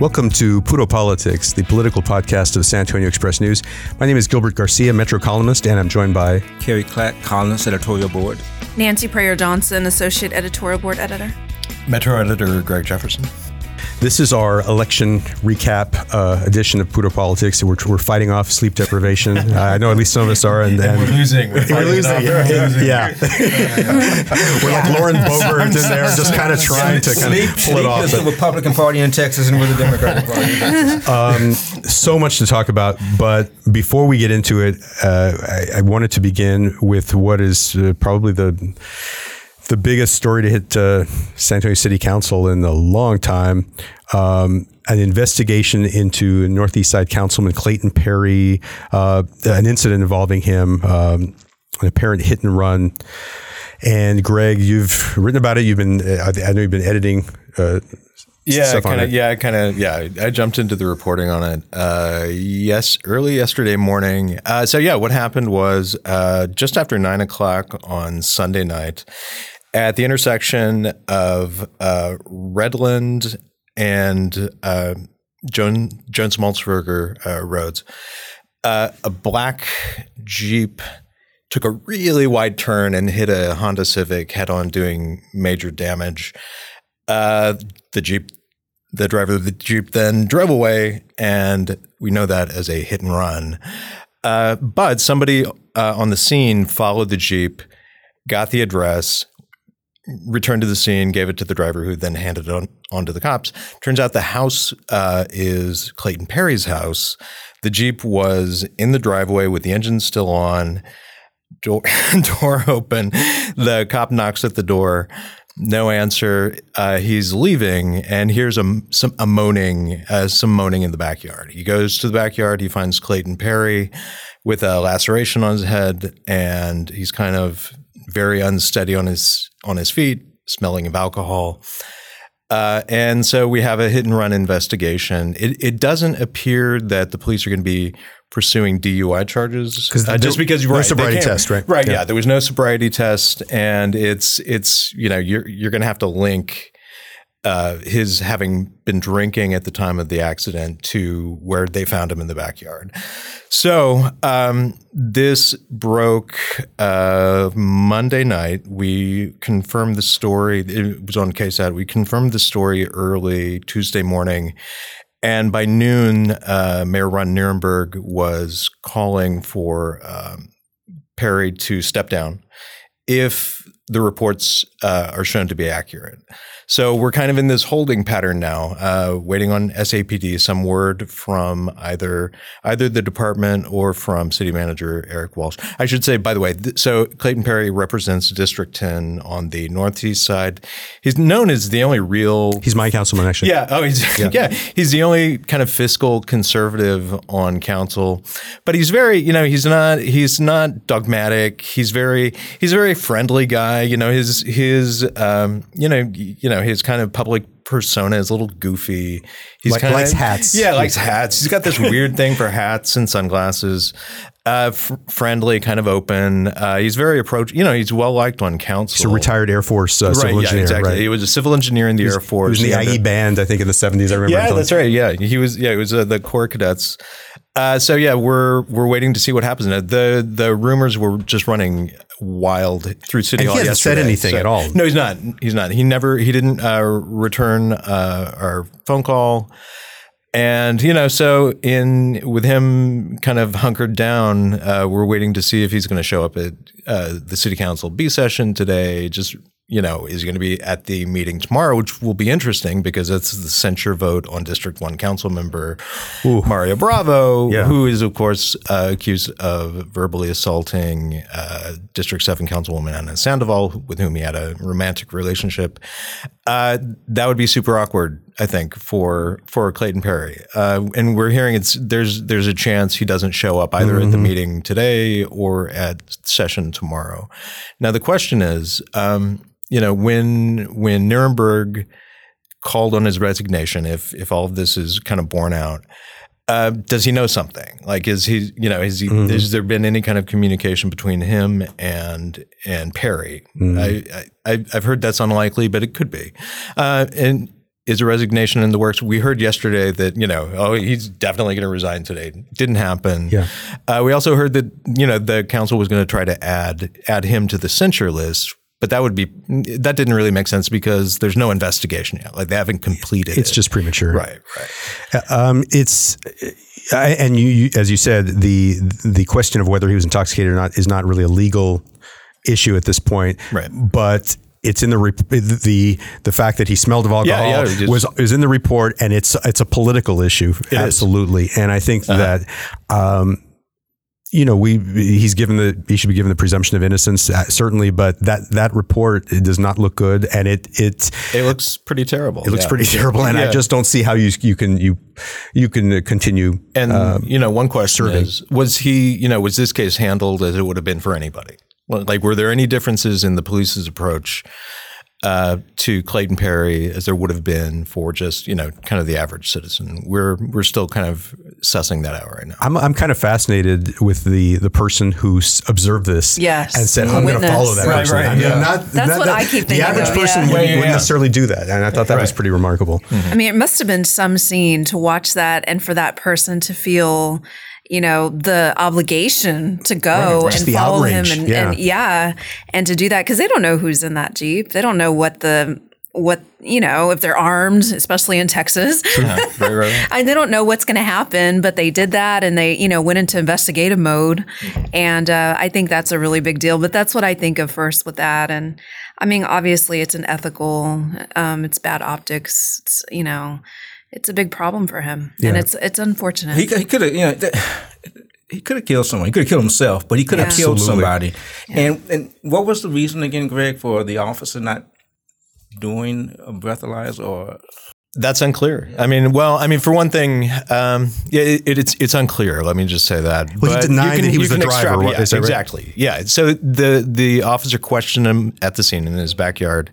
Welcome to Puro Politics, the political podcast of the San Antonio Express News. My name is Gilbert Garcia, Metro columnist, and I'm joined by Carrie Clack, columnist, editorial board. Nancy Preyor-Johnson, associate editorial board editor. Metro editor Greg Jefferson. This is our election recap uh, edition of Puro Politics. We're, we're fighting off sleep deprivation. uh, I know at least some of us are, and, and we're losing. We're, we're losing. Yeah, we're like Lauren Boebert in there, just kind of trying to kind of pull it off. the Republican Party in Texas and we're the Democratic Party. Um, so much to talk about, but before we get into it, uh, I, I, wanted to begin with what is uh, probably the the biggest story to hit uh, San Antonio City Council in a long time. Um, an investigation into Northeast Side Councilman Clayton Perry, uh, an incident involving him, um, an apparent hit and run. And Greg, you've written about it. You've been, I know you've been editing. Uh, yeah, kind of. Yeah, kind of. Yeah, I jumped into the reporting on it. Uh, yes, early yesterday morning. Uh, so yeah, what happened was uh, just after nine o'clock on Sunday night, at the intersection of uh, Redland and uh, Joan, Jones Maltsberger uh, roads, uh, a black Jeep took a really wide turn and hit a Honda Civic head on, doing major damage. Uh, the Jeep, the driver of the Jeep then drove away, and we know that as a hit and run. Uh, but somebody on the scene followed the Jeep, got the address, returned to the scene, gave it to the driver, who then handed it on, on to the cops. Turns out the house uh, is Clayton Perry's house. The Jeep was in the driveway with the engine still on, door, door open. The cop knocks at the door. No answer. Uh, he's leaving, and here's a some a moaning, uh, some moaning in the backyard. He goes to the backyard. He finds Clayton Perry with a laceration on his head, and he's kind of very unsteady on his on his feet, smelling of alcohol. Uh, and so we have a hit and run investigation. It, it doesn't appear that the police are going to be pursuing DUI charges uh, just because you were no right, sobriety test, right? Right. Yeah. yeah. There was no sobriety test, and it's it's you know you're you're going to have to link uh, his having been drinking at the time of the accident to where they found him in the backyard. So um, this broke uh, Monday night. We confirmed the story. It was on KSAT. We confirmed the story early Tuesday morning. And by noon, uh, Mayor Ron Nirenberg was calling for um, Perry to step down if the reports uh, are shown to be accurate. So we're kind of in this holding pattern now, uh, waiting on SAPD, some word from either either the department or from City Manager Erik Walsh. I should say, by the way, th- so Clayton Perry represents District 10 on the northeast side. He's known as the only real. He's my councilman, actually. Yeah. Oh, he's yeah. yeah. He's the only kind of fiscal conservative on council, but he's very, you know, he's not he's not dogmatic. He's very he's a very friendly guy. You know, his his um, you know you know know, his kind of public persona is a little goofy. He's like, kind likes of, hats. Yeah, likes hats. He's got this weird thing for hats and sunglasses. Uh, f- friendly, kind of open. Uh, he's very approach. You know, he's well liked on council. He's a retired Air Force uh, right, civil yeah, engineer. Exactly. Right. He was a civil engineer in the Air Force. He was in the IE band, I think, in the seventies. I remember. Yeah, that's right. Yeah, he was. Yeah, it was uh, the Corps cadets. Uh, so yeah, we're we're waiting to see what happens. The the rumors were just running wild through City and Hall. He hasn't said anything so, at all. No, he's not. He's not. He never. He didn't uh, return uh, our phone call. And you know, so in with him kind of hunkered down, uh, we're waiting to see if he's going to show up at uh, the city council B session today. Just you know, is going to be at the meeting tomorrow, which will be interesting because it's the censure vote on District 1 council member Ooh. Mario Bravo, yeah. who is, of course, uh, accused of verbally assaulting uh, District 7 councilwoman Ana Sandoval, with whom he had a romantic relationship. Uh, that would be super awkward, I think, for for Clayton Perry. Uh, and we're hearing it's there's there's a chance he doesn't show up either mm-hmm. at the mm-hmm. meeting today or at session tomorrow. Now the question is, um, you know, when when Nirenberg called on his resignation, if if all of this is kind of borne out, uh, does he know something? Like, is he, you know, has he, mm-hmm. has there been any kind of communication between him and and Perry? Mm-hmm. I, I I've heard that's unlikely, but it could be. Uh, and is a resignation in the works? We heard yesterday that you know, oh, he's definitely going to resign today. Didn't happen. Yeah. Uh, we also heard that you know the council was going to try to add add him to the censure list, but that would be that didn't really make sense because there's no investigation yet. Like they haven't completed. It's it. just premature. right, right. Um, it's I, and you, you, as you said, the the question of whether he was intoxicated or not is not really a legal issue at this point. Right. But it's in the re- the the fact that he smelled of alcohol Yeah, yeah, just- was is in the report, and it's it's a political issue, is. absolutely. And I think that. Um, you know, we he's given the he should be given the presumption of innocence uh, certainly, but that that report it does not look good, and it it It looks pretty terrible. it looks Yeah. pretty terrible, and I just don't see how you you can you you can uh, continue. And you know, one question is: Was he, you know, was this case handled as it would have been for anybody? Like, were there any differences in the police's approach uh, to Clayton Perry as there would have been for just, you know, kind of the average citizen? We're we're still kind of sussing that out right now. I'm, I'm kind of fascinated with the the person who s- observed this Yes. and said, I'm going to follow that Right, person. right, I mean, yeah. not, That's not- what that- I keep thinking. The average of, person yeah. wouldn't, Yeah, yeah, wouldn't yeah. necessarily do that. And I thought that was pretty remarkable. I mean, it must have been some scene to watch that and for that person to feel, you know, the obligation to go Just and follow outrage, him and yeah. and yeah, and to do that because they don't know who's in that Jeep. They don't know what the what you know if they're armed, especially in Texas. right, right, right. I, they don't know what's going to happen, but they did that and they, you know, went into investigative mode. And uh, I think that's a really big deal. But that's what I think of first with that. And I mean, obviously, it's an ethical, um, it's bad optics. It's, you know, it's a big problem for him. And it's it's unfortunate. He, he could have, you know, th- he could have killed someone. He could have killed himself, but he could have Yeah. killed Absolutely. somebody. And and what was the reason again, Greg, for the officer not doing a breathalyzer or That's unclear. I mean, well, I mean, for one thing, um, yeah, it, it's it's unclear. Let me just say that. Well, he denied you that he was the can driver, extrapolate- what- is that right? exactly. Yeah. So the the officer questioned him at the scene in his backyard,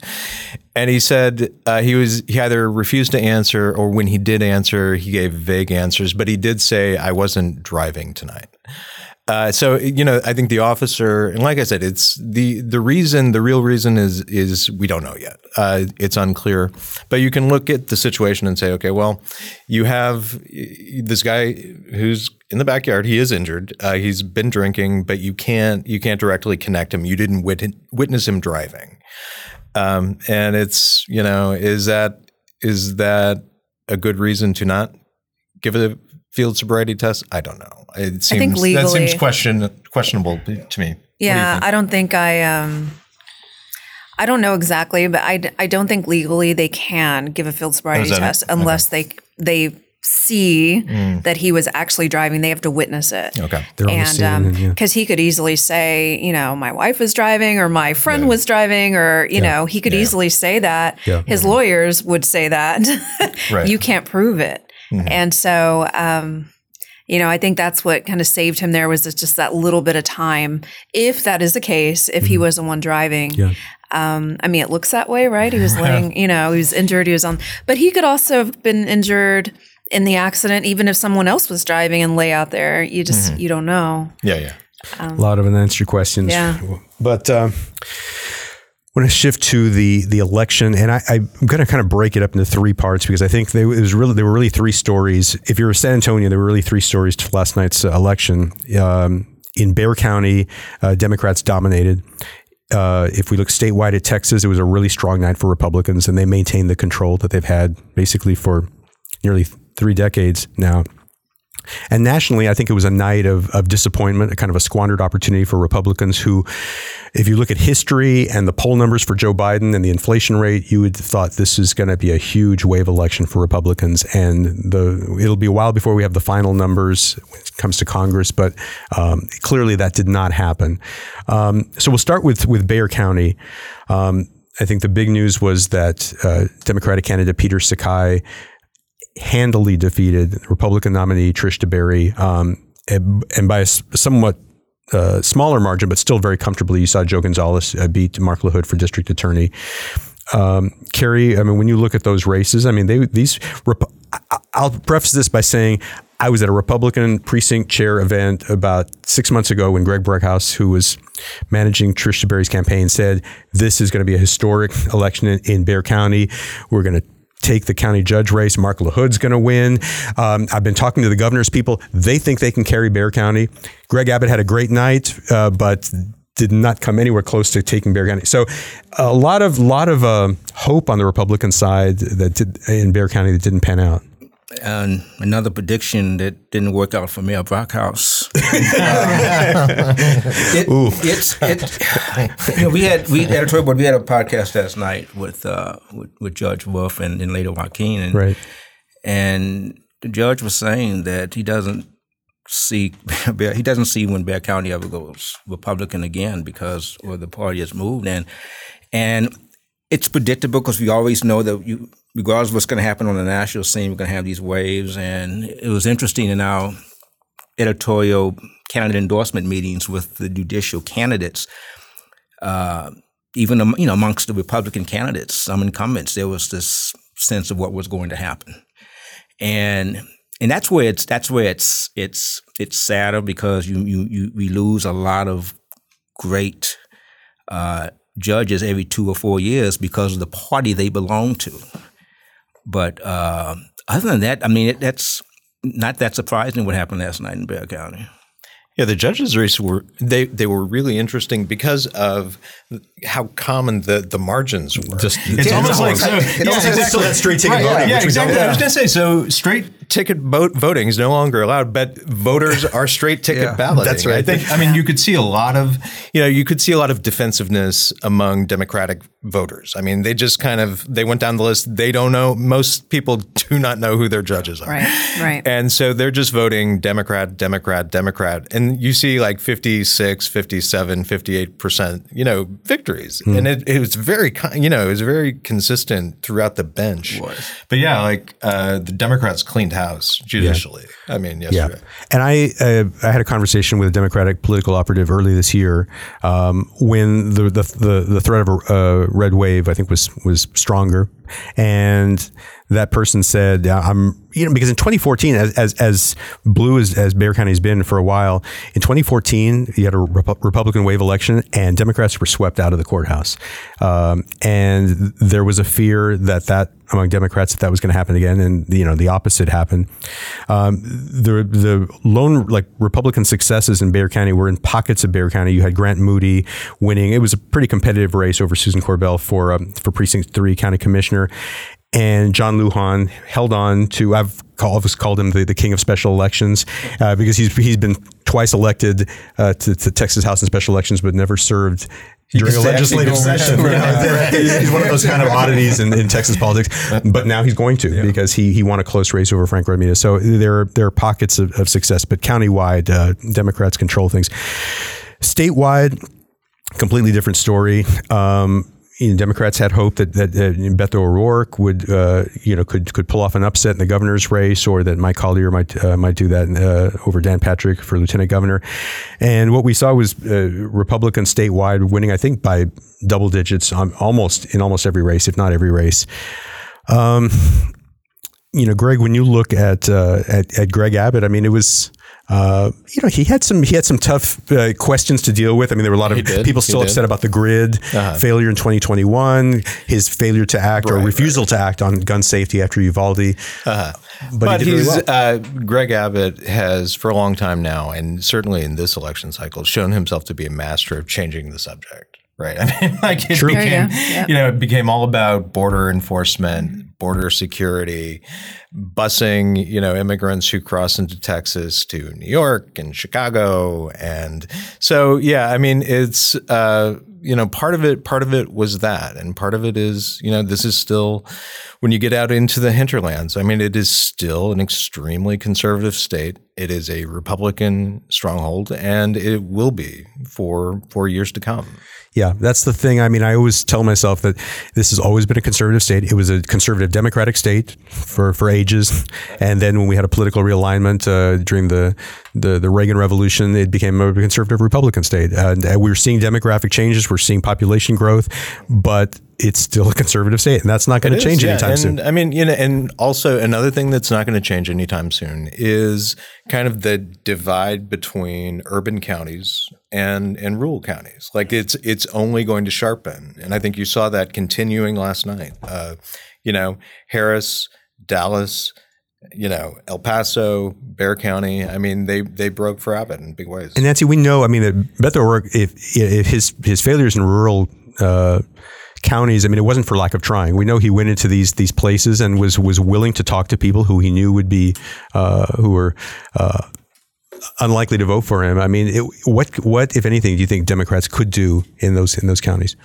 and he said uh, he was he either refused to answer or when he did answer, he gave vague answers. But he did say, "I wasn't driving tonight." Uh, so you know, I think the officer, and like I said, it's the the reason, the real reason is is we don't know yet. Uh, it's unclear, but you can look at the situation and say, okay, well, you have this guy who's in the backyard. He is injured. Uh, he's been drinking, but you can't you can't directly connect him. You didn't wit- witness him driving, um, and it's you know, is that is that a good reason to not give a field sobriety test? I don't know. It seems think that seems question questionable to me. Yeah, I don't think I um I don't know exactly, but I, I don't think legally they can give a field sobriety that it? test unless they they see Mm. that he was actually driving. They have to witness it. Okay. They're on the scene, And and, yeah. because he could easily say, you know, my wife was driving or my friend was driving, or, you know, he could easily say that. Yeah. His lawyers would say that. Right. you can't prove it. And so, um, you know, I think that's what kind of saved him there was just that little bit of time. If that is the case, if he was the one driving, Yeah. um, I mean, it looks that way, right? He was laying, you know, he was injured. He was on, but he could also have been injured in the accident, even if someone else was driving and lay out there. You just, you don't know. Yeah, yeah. a lot of unanswered questions. Yeah. But um, I want to shift to the the election, and I, I'm going to kind of break it up into three parts because I think they, it was really there were really three stories. If you're in San Antonio, there were really three stories to last night's uh, election. Um, in Bexar County, uh, Democrats dominated. Uh, if we look statewide at Texas, it was a really strong night for Republicans, and they maintained the control that they've had basically for nearly three decades now. And nationally, I think it was a night of, of disappointment, a kind of a squandered opportunity for Republicans who, if you look at history and the poll numbers for Joe Biden and the inflation rate, you would have thought this is going to be a huge wave election for Republicans. And the it'll be a while before we have the final numbers when it comes to Congress, but um, clearly that did not happen. Um, so we'll start with, with Bexar County. Um, I think the big news was that uh, Democratic candidate Peter Sakai handily defeated Republican nominee Trish DeBerry, um, and, and by a somewhat uh, smaller margin, but still very comfortably. You saw Joe Gonzalez uh, beat Mark LaHood for district attorney. Um, Kerry, I mean, when you look at those races, I mean, they these. Rep- I'll preface this by saying I was at a Republican precinct chair event about six months ago when Greg Brockhouse, who was managing Trish DeBerry's campaign, said this is going to be a historic election in, in Bexar County. We're going to take the county judge race. Mark LaHood's going to win. Um, I've been talking to the governor's people. They think they can carry Bexar County. Greg Abbott had a great night, uh, but did not come anywhere close to taking Bexar County. So a lot of lot of uh, hope on the Republican side that did, in Bexar County that didn't pan out. And another prediction that didn't work out for Mayor Brockhouse. It, it's it, you know, we had we editorial board we had a podcast last night with uh, with, with Judge Wolff and then later Joaquin and right. and the judge was saying that he doesn't see he doesn't see when Bexar County ever goes Republican again because or the party has moved and and it's predictable because we always know that you regardless of what's going to happen on the national scene we're going to have these waves and it was interesting in our editorial candidate endorsement meetings with the judicial candidates uh, even you know amongst the Republican candidates some incumbents there was this sense of what was going to happen and and that's where it's that's where it's it's it's sadder because you you, you we lose a lot of great uh, judges every two or four years because of the party they belong to. But uh, other than that, I mean, it, that's not that surprising what happened last night in Bexar County. Yeah, the judges' race were they they were really interesting because of how common the, the margins were. Just, it's yeah, almost like so, yeah, exactly. still that straight ticket right, voting. Yeah, exactly. I was going to say so straight ticket vote voting is no longer allowed, but voters are straight ticket yeah, balloting. That's right. I think. I mean, you could see a lot of you know you could see a lot of defensiveness among Democratic voters. I mean, they just kind of they went down the list. They don't know. Most people do not know who their judges are. Right. Right. And so they're just voting Democrat, Democrat, Democrat, and you see like 56, 57, 58 percent. You know victories, mm. and it, it, was very, you know, it was very consistent throughout the bench. But yeah, like uh, the Democrats cleaned house judicially. Yeah. I mean, yesterday. Yeah. And I, uh, I had a conversation with a Democratic political operative early this year um, when the, the, the the threat of a uh, red wave, I think, was was stronger, and that person said, "I'm you know because in 2014, as as, as blue as, as Bexar County has been for a while, in 2014 you had a Rep- Republican wave election and Democrats were swept out of the courthouse, um, and there was a fear that that among Democrats that that was going to happen again, and you know the opposite happened. Um, the the lone like Republican successes in Bexar County were in pockets of Bexar County. You had Grant Moody winning. It was a pretty competitive race over Susan Korbel for um, for precinct three county commissioner, and John Lujan held on to. I've called, called him the, the king of special elections uh, because he's he's been twice elected uh, to, to, Texas House in special elections, but never served during a legislative session. Know, he's one of those kind of oddities in, in Texas politics, but now he's going to yeah. because he he won a close race over Frank Ramirez. So there are, there are pockets of, of success, but countywide, uh, Democrats control things. Statewide, completely different story. Um, you know, Democrats had hope that that Beto O'Rourke would uh, you know could could pull off an upset in the governor's race, or that Mike Collier might uh, might do that uh, over Dan Patrick for lieutenant governor. And what we saw was uh, Republicans statewide winning, I think, by double digits, on almost in almost every race, if not every race. Um, you know, Greg, when you look at, uh, at at Greg Abbott, I mean, it was uh, you know, he had some he had some tough uh, questions to deal with. I mean, there were a lot of people still upset about the grid uh-huh. failure in 2021, his failure to act right, or refusal right. to act on gun safety after Uvalde. Uh-huh. But, but he he's really well. Uh, Greg Abbott has for a long time now, and certainly in this election cycle, shown himself to be a master of changing the subject. Right. I mean, like it True. became, yep. you know, it became all about border enforcement, border security, busing, you know, immigrants who cross into Texas to New York and Chicago. And so, yeah, I mean, it's, uh, you know, part of it, part of it was that. And part of it is, you know, this is still, when you get out into the hinterlands, I mean, it is still an extremely conservative state. It is a Republican stronghold and it will be for, for years to come. Yeah, that's the thing. I mean, I always tell myself that this has always been a conservative state. It was a conservative democratic state for, for ages. And then when we had a political realignment uh, during the, the, the Reagan Revolution, it became a conservative Republican state. Uh, we are seeing demographic changes. We're seeing population growth. But it's still a conservative state, and that's not going to change yeah. anytime and, soon. I mean, you know, and also another thing that's not going to change anytime soon is kind of the divide between urban counties and and rural counties. Like it's it's only going to sharpen, and I think you saw that continuing last night. Uh, you know, Harris, Dallas, you know, El Paso, Bexar County. I mean, they they broke for Abbott in big ways. And Nancy, we know. I mean, that Beto O'Rourke, if, if his his failures in rural uh, counties, I mean, it wasn't for lack of trying. We know he went into these these places and was was willing to talk to people who he knew would be uh, who were. Uh, unlikely to vote for him. I mean, it, what what if anything do you think Democrats could do in those in those counties?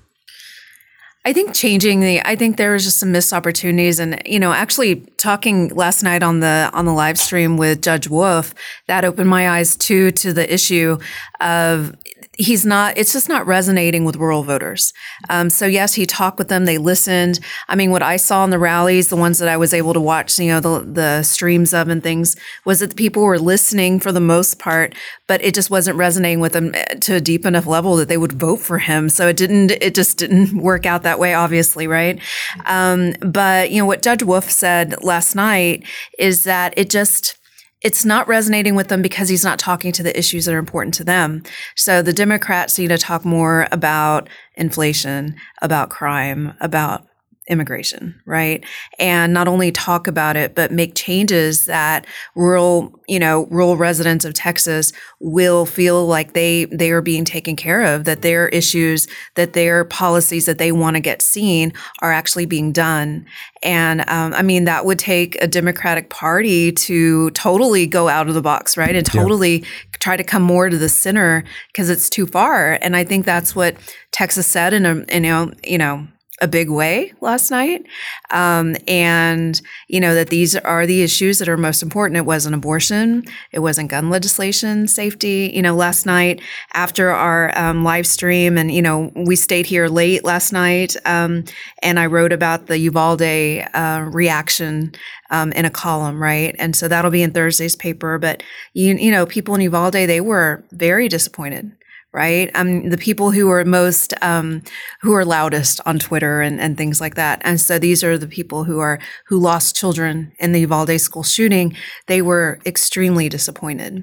I think changing the I think there was just some missed opportunities and you know actually talking last night on the on the live stream with Judge Wolff that opened my eyes too to the issue of he's not it's just not resonating with rural voters. Um, so yes he talked with them they listened. I mean what i saw in the rallies the ones that i was able to watch you know the, the streams of and things was that the people were listening for the most part but it just wasn't resonating with them eh, to a deep enough level that they would vote for him. So it didn't it just didn't work out that way obviously right? Um, but you know what judge wolf said last night is that it just it's not resonating with them because he's not talking to the issues that are important to them. So the Democrats need to talk more about inflation, about crime, about immigration, right? And not only talk about it, but make changes that rural, you know, rural residents of Texas will feel like they they are being taken care of, that their issues, that their policies that they want to get seen are actually being done. And um, I mean, that would take a Democratic Party to totally go out of the box, right? And totally yeah. try to come more to the center because it's too far. And I think that's what Texas said in a, you know, you know, a big way last night. Um, and, you know, that these are the issues that are most important. It wasn't abortion, it wasn't gun legislation, safety. You know, last night after our um, live stream, and, you know, we stayed here late last night, um, and I wrote about the Uvalde uh, reaction. Um, in a column, right? And so that'll be in Thursday's paper. But you, you know, people in Uvalde, they were very disappointed right? Um, the people who are most, um, who are loudest on Twitter and, and things like that. And so these are the people who are, who lost children in the Uvalde school shooting. They were extremely disappointed.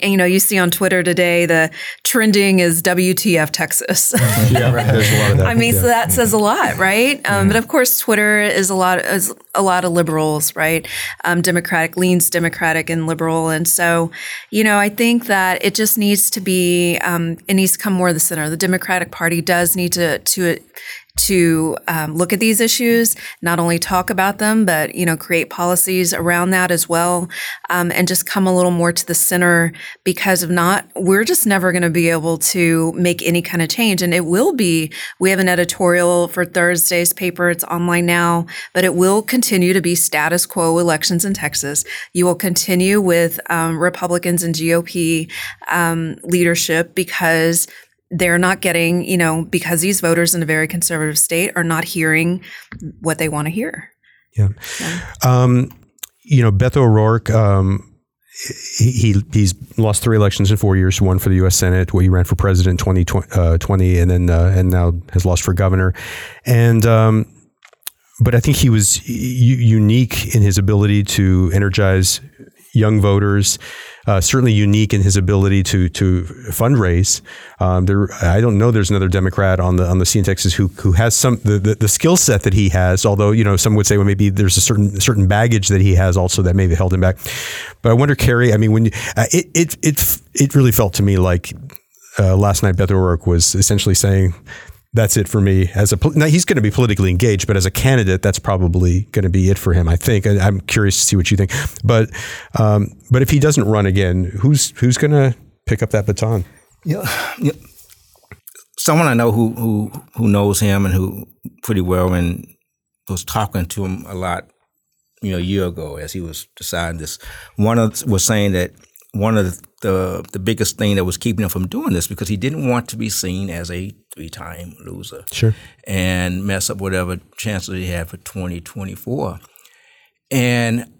And, you know, you see on Twitter today the trending is WTF Texas. yeah, right. There's a lot of that. I mean, yeah. so that says a lot, right? Um, But of course, Twitter is a lot is a lot of liberals, right? Um, Democratic leans Democratic and liberal, and so you know, I think that it just needs to be um, it needs to come more to the center. The Democratic Party does need to to to um, look at these issues, not only talk about them, but you know, create policies around that as well, um, and just come a little more to the center. Because if not, we're just never going to be able to make any kind of change. And it will be. We have an editorial for Thursday's paper. It's online now, but it will continue to be status quo elections in Texas. You will continue with um, Republicans and GOP um, leadership because they're not getting, you know, because these voters in a very conservative state are not hearing what they want to hear. Yeah. yeah. Um, you know, Beto O'Rourke, um, he, he's lost three elections in four years. One for the U.S. Senate, where he ran for president in 2020, uh, and then uh, and now has lost for governor. And um, but I think he was u- unique in his ability to energize young voters uh, certainly unique in his ability to to fundraise. Um, there, I don't know. There's another Democrat on the on the scene in Texas who who has some the, the, the skill set that he has. Although you know some would say well maybe there's a certain certain baggage that he has also that maybe held him back. But I wonder, Kerry. I mean, when you, uh, it it it it really felt to me like uh, last night Beto O'Rourke was essentially saying that's it for me as a now he's going to be politically engaged but as a candidate that's probably going to be it for him i think. I, am curious to see what you think. But um, but if he doesn't run again who's who's going to pick up that baton? Yeah, yeah, someone i know who who who knows him and who pretty well and was talking to him a lot you know a year ago as he was deciding this. One of was saying that one of the, the, the biggest thing that was keeping him from doing this because he didn't want to be seen as a three time loser. Sure. And mess up whatever chances he had for 2024. And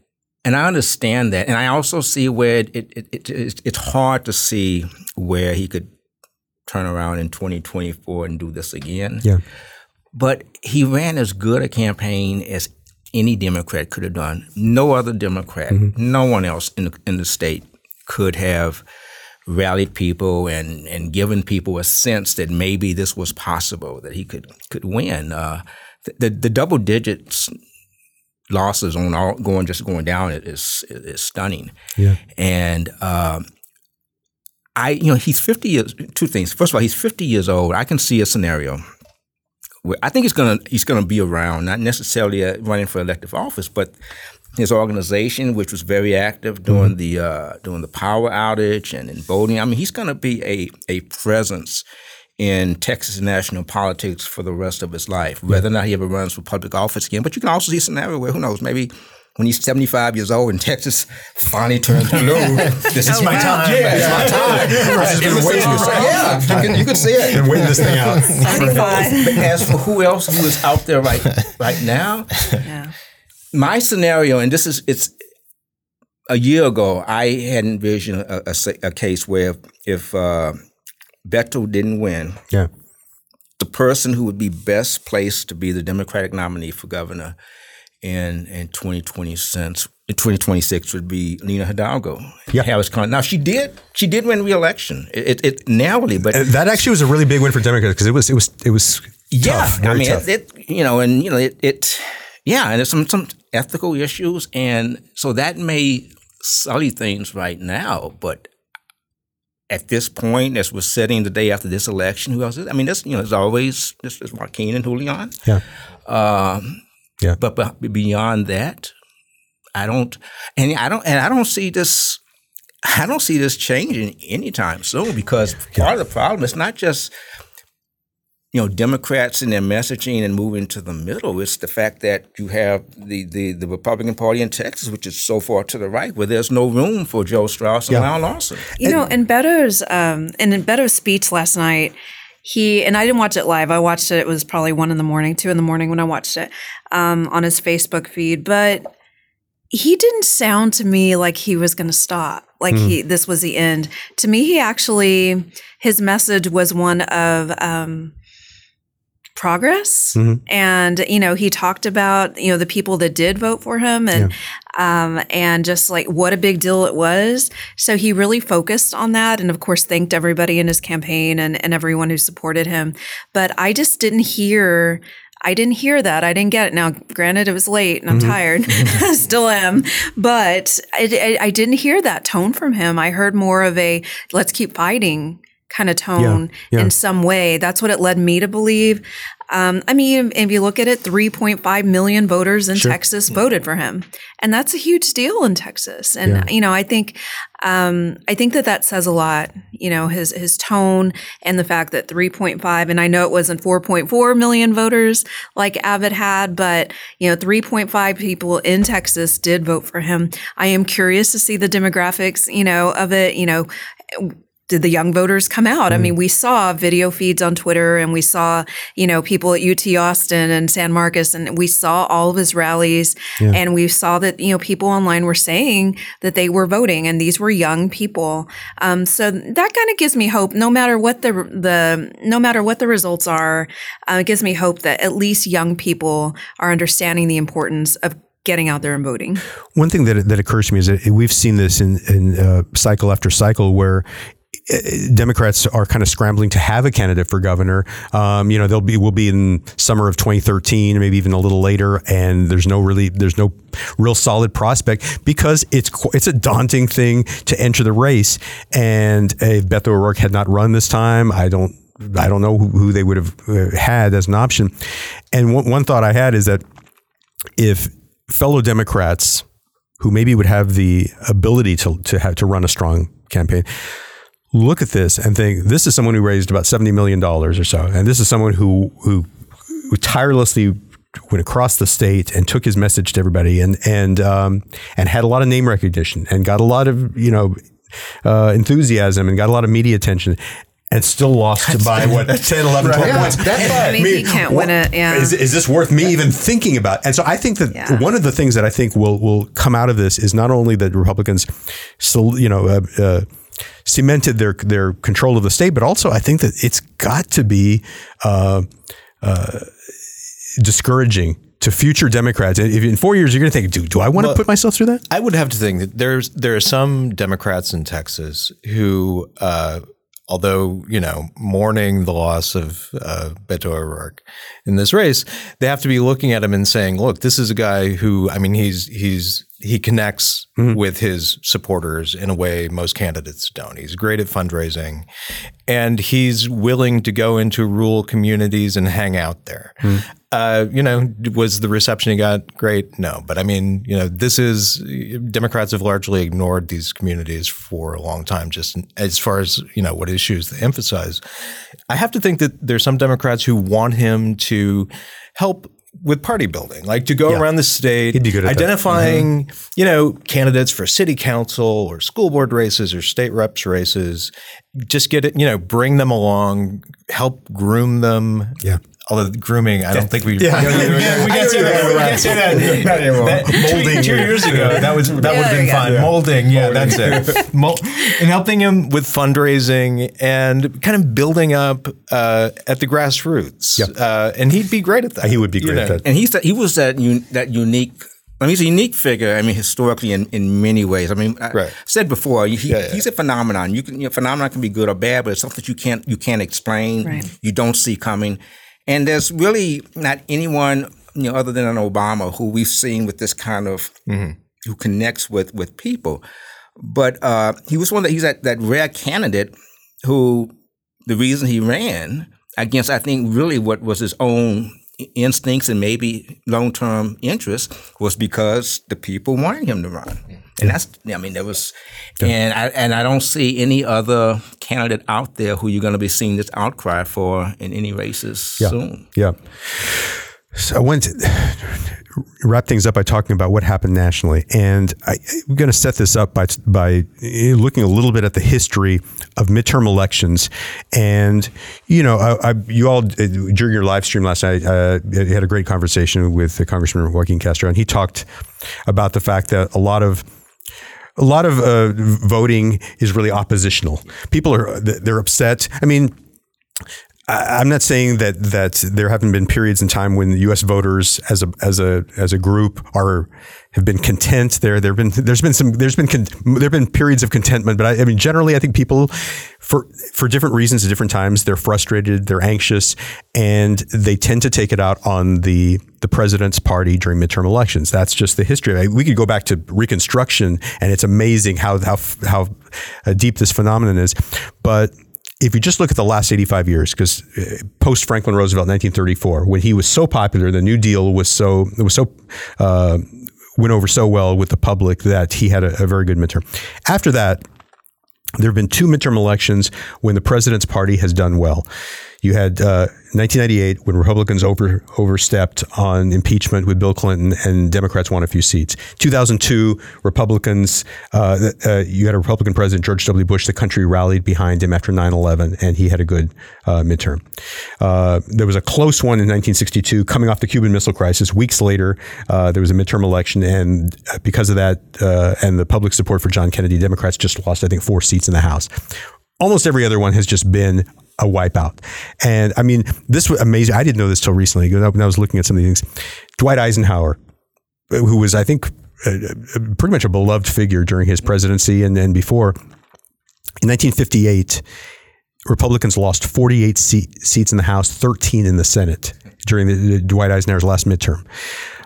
and I understand that. And I also see where it, it, it, it, it's hard to see where he could turn around in 2024 and do this again. Yeah. but he ran as good a campaign as any Democrat could have done. No other Democrat, mm-hmm. no one else in the, in the state could have rallied people and, and given people a sense that maybe this was possible, that he could could win. Uh, the, the double digits losses on all going just going down is is stunning. Yeah. And um, I, you know, he's 50 years. Two things. First of all, he's 50 years old. I can see a scenario where I think he's gonna he's gonna be around, not necessarily uh, running for elective office, but his organization, which was very active during mm-hmm. the uh, during the power outage and in voting. I mean, he's going to be a a presence in Texas national politics for the rest of his life, whether or not he ever runs for public office again. But you can also see a scenario where who knows, maybe when he's 75 years old and Texas finally turns blue. this is oh, my wow. time. Yeah, it's my time. I've just been waiting. Yeah, you can, you can see it. Been waiting this thing out. 75. As for who else who is out there right right now, yeah. My scenario, and this is it's a year ago, I had envisioned a, a, a case where if, if uh, Beto didn't win, yeah. the person who would be best placed to be the Democratic nominee for governor in in 2020 since in 2026 would be Lina Hidalgo. Yeah. Harris County. Now she did she did win re-election. It, it, it narrowly, but and that actually was a really big win for Democrats because it was it was it was yeah. Tough, I mean, it, it, you know, and you know it, it yeah, and there's some some ethical issues, and so that may sully things right now, but. At this point, as we're sitting the day after this election, who else is? I mean, this you know, there's always this is Joaquin and Julian. Yeah. Um, yeah. But, but beyond that, I don't, and I don't, and I don't see this. I don't see this changing anytime soon because part of the problem is not just you know Democrats and their messaging and moving to the middle. It's the fact that you have the, the, the Republican Party in Texas, which is so far to the right, where there's no room for Joe Straus and yeah. Lyle Larson. You know, in Beto's um, in Beto's speech last night, he and I didn't watch it live. I watched it. It was probably one in the morning, two in the morning when I watched it um, on his Facebook feed. But he didn't sound to me like he was going to stop. Like mm. he, this was the end. To me, he actually his message was one of um, progress. Mm-hmm. And, you know, he talked about, you know, the people that did vote for him and, yeah. um, and just like what a big deal it was. So he really focused on that. And of course, thanked everybody in his campaign and, and everyone who supported him. But I just didn't hear I didn't hear that. I didn't get it. Now, granted, it was late and I'm mm-hmm. tired. I still am. But I, I, I, didn't hear that tone from him. I heard more of a let's keep fighting kind of tone yeah, yeah. in some way. That's what it led me to believe. Um, I mean, if you look at it, 3.5 million voters in sure. Texas voted for him, and that's a huge deal in Texas. And yeah. you know, I think, um, I think that that says a lot. You know, his his tone and the fact that 3.5, and I know it wasn't 4.4 million voters like Abbott had, but you know, 3.5 people in Texas did vote for him. I am curious to see the demographics, you know, of it. You know did the young voters come out? Mm. I mean, we saw video feeds on Twitter and we saw, you know, people at UT Austin and San Marcos and we saw all of his rallies yeah. and we saw that, you know, people online were saying that they were voting and these were young people. Um, so that kind of gives me hope no matter what the, the, no matter what the results are, uh, it gives me hope that at least young people are understanding the importance of getting out there and voting. One thing that that occurs to me is that we've seen this in, in uh, cycle after cycle where Democrats are kind of scrambling to have a candidate for governor. Um, you know, they'll be will be in summer of 2013, maybe even a little later, and there's no really there's no real solid prospect because it's it's a daunting thing to enter the race. And if Beto O'Rourke had not run this time, I don't I don't know who, who they would have uh, had as an option. And one, one thought I had is that if fellow Democrats who maybe would have the ability to to have to run a strong campaign look at this and think this is someone who raised about $70 million or so. And this is someone who, who, who tirelessly went across the state and took his message to everybody and, and, um, and had a lot of name recognition and got a lot of, you know, uh, enthusiasm and got a lot of media attention and still lost that's, by what 10 11 12 yeah, points. That's I mean, he can't win it yeah. is, is this worth me even thinking about? And so i think that yeah. one of the things that i think will will come out of this is not only that republicans still you know uh, uh, cemented their their control of the state, but also I think that it's got to be uh, uh, discouraging to future Democrats. If in four years you're going to think, do, do I want to Well, put myself through that? I would have to think that there's there are some Democrats in Texas who, uh, although you know mourning the loss of uh, Beto O'Rourke in this race, they have to be looking at him and saying, "Look, this is a guy who, I mean, he's he's he connects with his supporters in a way most candidates don't. He's great at fundraising, and he's willing to go into rural communities and hang out there." Uh, you know, was the reception he got great? No, but I mean, you know, this is Democrats have largely ignored these communities for a long time, just as far as you know what issues they emphasize. I have to think that there's some Democrats who want him to help with party building, like to go around the state, He'd be good at that. identifying, mm-hmm. you know, candidates for city council or school board races or state reps races. Just get it, you know, bring them along, help groom them. Yeah. Although grooming, I don't think we. Yeah. we can't say that. We can't say that. That- Molding. Two years ago, that was that would have there been fun. go. Molding, yeah, that's it. Mol- and helping him with fundraising and kind of building up uh, at the grassroots. Yep. Uh, and he'd be great at that. He would be You great at that. and he's that he was that un, that unique. I mean, he's a unique figure. I mean, historically, in, in many ways. I mean, I Right. said before, he, Yeah, yeah. he's a phenomenon. You can, you know, phenomenon can be good or bad, but it's something you can't you can't explain. Right. You don't see coming, and there's really not anyone you know other than an Obama who we've seen with this kind of who connects with with people. But uh, he was one that he's that, that rare candidate who the reason he ran against, I think, really what was his own instincts and maybe long term interests was because the people wanted him to run. And that's, I mean, there was, and I and I don't see any other candidate out there who you're going to be seeing this outcry for in any races soon. Yeah. So I went to wrap things up by talking about what happened nationally, and I, I'm going to set this up by by looking a little bit at the history of midterm elections. And you know, I, I, you all during your live stream last night uh, had a great conversation with Congressman Joaquin Castro, and he talked about the fact that a lot of a lot of uh, voting is really oppositional. People are they're upset. I mean. I'm not saying that that there haven't been periods in time when the U.S. voters, as a as a as a group, are have been content. There there have been there's been some there's been con, there have been periods of contentment, but I, I mean generally I think people for for different reasons at different times they're frustrated, they're anxious, and they tend to take it out on the the president's party during midterm elections. That's just the history. I- We could go back to Reconstruction, and it's amazing how how how deep this phenomenon is, but if you just look at the last 85 years, because post Franklin Roosevelt, 1934, when he was so popular, the New Deal was so it was so uh, went over so well with the public that he had a, a very good midterm. After that, there have been two midterm elections when the president's party has done well. You had uh, 1998 when Republicans over overstepped on impeachment with Bill Clinton and Democrats won a few seats. 2002 Republicans, uh, uh, you had a Republican president George W. Bush. The country rallied behind him after 9/11, and he had a good uh, midterm. Uh, there was a close one in 1962, coming off the Cuban Missile Crisis. Weeks later, uh, there was a midterm election, and because of that and the public support for John Kennedy, Democrats just lost, I think, four seats in the House almost every other one has just been a wipeout. And I mean, this was amazing. I didn't know this till recently when I was looking at some of these things. Dwight Eisenhower, who was, I think, pretty much a beloved figure during his presidency and then before, in 1958, Republicans lost 48 seat, seats in the House, 13 in the Senate during the, the Dwight Eisenhower's last midterm.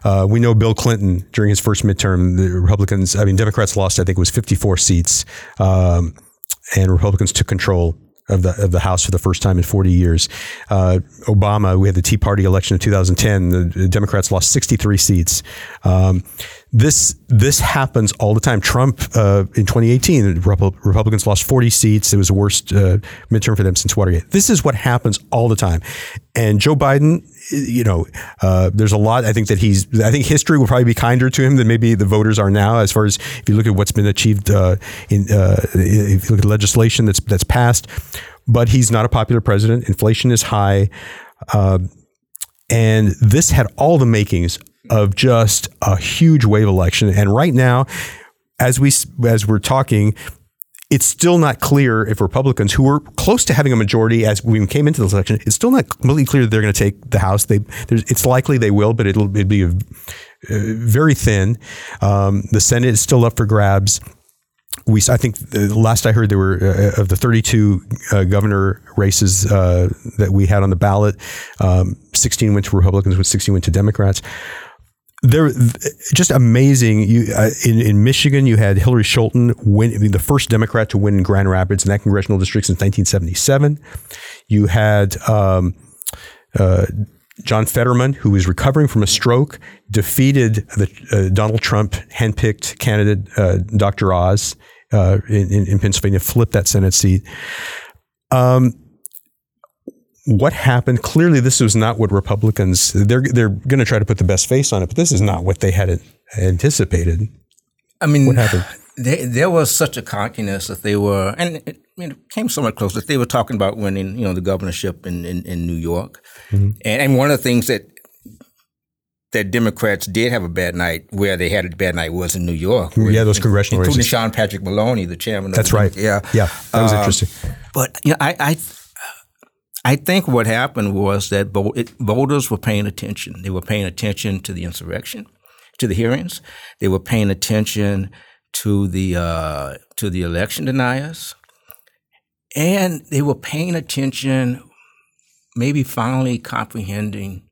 Uh, we know Bill Clinton during his first midterm, the Republicans, I mean, Democrats lost, I think it was 54 seats, um, and Republicans took control of the of the House for the first time in 40 years. Uh, Obama, we had the Tea Party election of 2010. The, the Democrats lost 63 seats. Um, this this happens all the time. Trump uh, in 2018, the Repu- Republicans lost 40 seats. It was the worst uh, midterm for them since Watergate. This is what happens all the time. And Joe Biden, you know, uh, there's a lot. I think that he's. I think history will probably be kinder to him than maybe the voters are now. As far as if you look at what's been achieved uh, in, uh, if you look at legislation that's that's passed, but he's not a popular president. Inflation is high. Uh, and this had all the makings of just a huge wave election. And right now, as we as we're talking, it's still not clear if Republicans, who were close to having a majority as we came into this election, it's still not completely clear that they're going to take the House. They, it's likely they will, but it'll, it'll be a, uh, very thin. Um, the Senate is still up for grabs. We, I think, the last I heard, there were uh, of the 32 uh, governor races uh, that we had on the ballot, um, 16 went to Republicans, with 16 went to Democrats they're just amazing. You uh, in in Michigan, you had Hillary Scholten win, the first Democrat to win in Grand Rapids in that congressional district since 1977. You had um, uh, John Fetterman, who was recovering from a stroke, defeated the uh, Donald Trump handpicked candidate, uh, Dr. Oz, uh, in, in, Pennsylvania, flipped that Senate seat. Um, what happened? Clearly, this was not what Republicans. They're they're going to try to put the best face on it, but this is not what they had anticipated. I mean, what happened? They, there was such a cockiness that they were, and it, I mean, it came somewhat close that they were talking about winning, you know, the governorship in in, in New York, mm-hmm. and, and one of the things that that Democrats did have a bad night where they had a bad night was in New York. yeah, those congressional including races. Sean Patrick Maloney, the chairman. That's right. Yeah, yeah, that was um, interesting. But you know, I, I I think what happened was that voters were paying attention. They were paying attention to the insurrection, to the hearings. They were paying attention to the uh, to the election deniers, and they were paying attention, maybe finally comprehending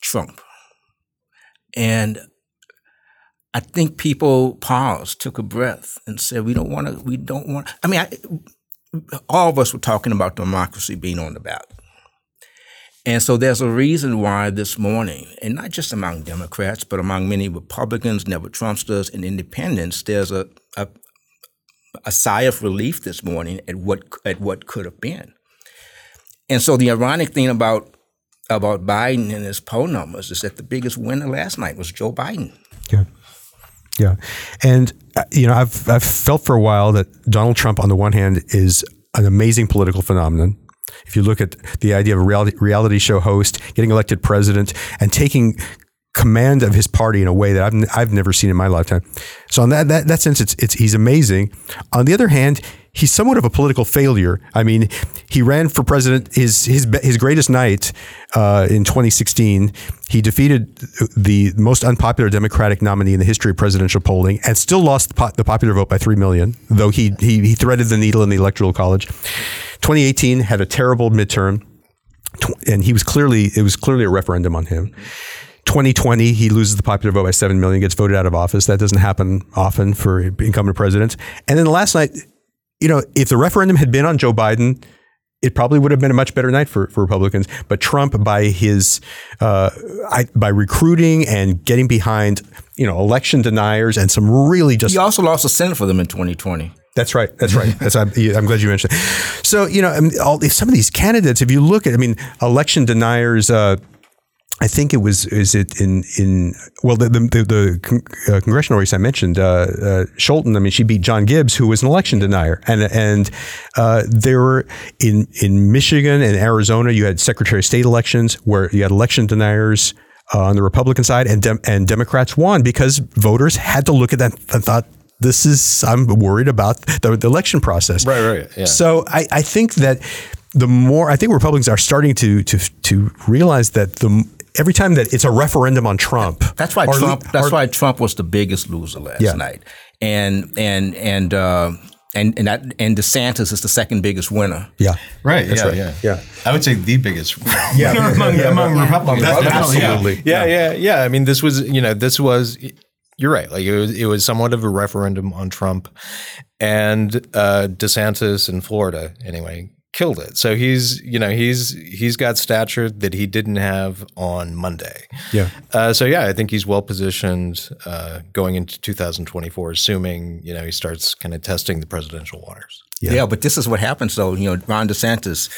Trump. And I think people paused, took a breath, and said, "We don't want to. We don't want." I mean, I, all of us were talking about democracy being on the ballot. And so there's a reason why this morning, and not just among Democrats, but among many Republicans, never Trumpsters, and independents, there's a, a, a sigh of relief this morning at what at what could have been. And so the ironic thing about about Biden and his poll numbers is that the biggest winner last night was Joe Biden. Yeah. Yeah, and uh, you know, I've I've felt for a while that Donald Trump, on the one hand, is an amazing political phenomenon. If you look at the idea of a reality, reality show host getting elected president and taking command of his party in a way that I've, I've never seen in my lifetime. So in that, that, that sense, it's, it's, he's amazing. On the other hand, he's somewhat of a political failure. I mean, he ran for president his his his greatest night uh, in 2016. He defeated the most unpopular Democratic nominee in the history of presidential polling, and still lost the, po- the popular vote by three million. Though he, he he threaded the needle in the electoral college. 2018 had a terrible midterm, and he was clearly it was clearly a referendum on him. 2020, he loses the popular vote by 7 million, gets voted out of office. That doesn't happen often for incumbent presidents. And then last night, you know, if the referendum had been on Joe Biden, it probably would have been a much better night for, for Republicans. But Trump, by his uh, I, by recruiting and getting behind, you know, election deniers and some really just he also lost the Senate for them in 2020. That's right. That's right. That's I'm, I'm, glad you mentioned. So you know, all, some of these candidates, if you look at, I mean, election deniers. Uh, I think it was is it in in well the the, the, the uh, congressional race I mentioned uh, uh, I mean she beat John Gibbs who was an election denier. And and uh, there were in in Michigan and Arizona you had Secretary of State elections where you had election deniers uh, on the Republican side and Dem- and Democrats won because voters had to look at that and thought this is I'm worried about the, the election process. Right right yeah. so I I think that the more I think Republicans are starting to to to realize that the every time that it's a referendum on Trump. That's why Trump. That's or, why Trump was the biggest loser last yeah. night, and and and. Uh, and and that and DeSantis is the second biggest winner. Yeah, right. That's yeah, right. Yeah, yeah. I would say the biggest. yeah, among, yeah, among yeah. Republicans. absolutely. Yeah. yeah, yeah, yeah. I mean, this was you know this was you're right. Like it was, it was somewhat of a referendum on Trump and uh, DeSantis in Florida. Anyway, killed it. So he's you know he's he's got stature that he didn't have on Monday. Yeah. Uh, so yeah, I think he's well positioned uh, going into 2024, assuming you know he starts kind of testing the presidential waters. Yeah. yeah, but this is what happens though. You know, Ron DeSantis.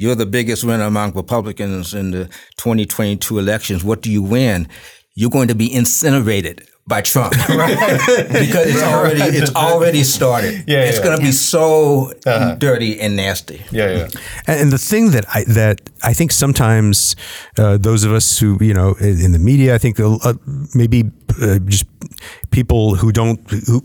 You're the biggest winner among Republicans in the 2022 elections. What do you win? You're going to be incinerated by Trump, because it's already it's already started. Yeah, it's yeah. going to be so uh-huh. dirty and nasty. Yeah, yeah. And, the thing that I that I think sometimes uh, those of us who you know in the media, I think uh, maybe uh, just people who don't who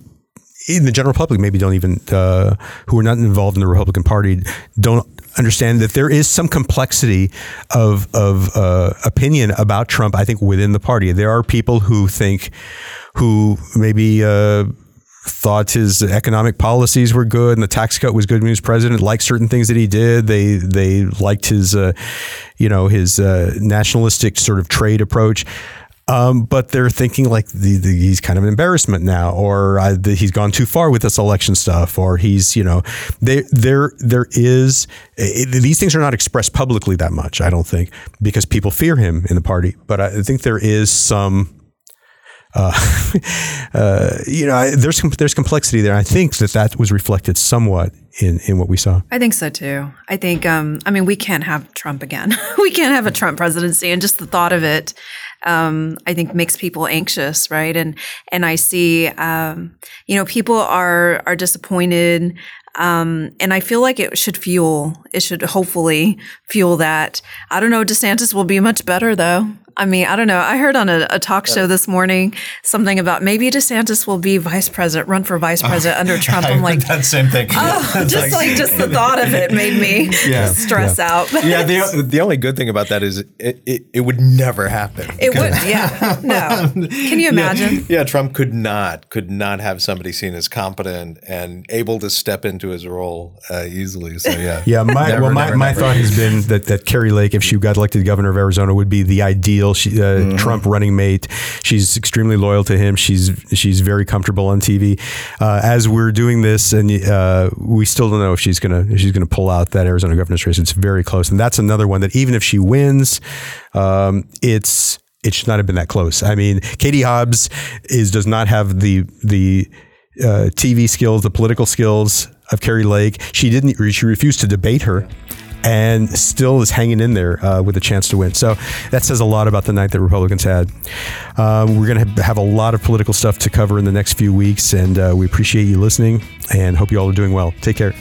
in the general public maybe don't even uh, who are not involved in the Republican Party don't understand that there is some complexity of of uh, opinion about Trump. I think within the party, there are people who think who maybe. Uh, thought his economic policies were good and the tax cut was good when he was president liked certain things that he did they they liked his uh, you know his uh, nationalistic sort of trade approach um, but they're thinking like the, the, he's kind of an embarrassment now, or uh, the, he's gone too far with this election stuff, or he's you know, they, there there is it, these things are not expressed publicly that much. I don't think because people fear him in the party, but I think there is some. Uh, uh, you know, there's there's complexity there. I think that that was reflected somewhat in in what we saw. I think so too. I think, um, I mean, we can't have Trump again. we can't have a Trump presidency, and just the thought of it um, I think makes people anxious, right? And and I see, um, you know, people are are disappointed, um, and I feel like it should fuel. It should hopefully fuel that. I don't know. DeSantis will be much better though. I mean, I don't know. I heard on a, a talk show this morning something about maybe DeSantis will be vice president, run for vice president under Trump. I'm like that same thing. Oh, just like, like, just the thought of it made me yeah, stress yeah. out. yeah, the, the only good thing about that is it, it, it would never happen. It would, yeah, no. Can you imagine? Yeah, yeah, Trump could not could not have somebody seen as competent and able to step into his role uh, easily. So yeah, yeah. My never, well, my, never, my never. thought has been that that Kari Lake, if she got elected governor of Arizona, would be the ideal she, uh, mm-hmm. Trump running mate. She's extremely loyal to him. She's she's very comfortable on TV. Uh, as we're doing this, and uh, we still don't know if she's gonna if she's gonna pull out that Arizona governor's race. It's very close, and that's another one that even if she wins, um, it's it should not have been that close. I mean, Katie Hobbs is does not have the the uh, TV skills, the political skills of Kari Lake. She didn't. She refused to debate her and still is hanging in there uh, with a chance to win. So that says a lot about the night that Republicans had. Um, we're going to have a lot of political stuff to cover in the next few weeks, and uh, we appreciate you listening and hope you all are doing well. Take care.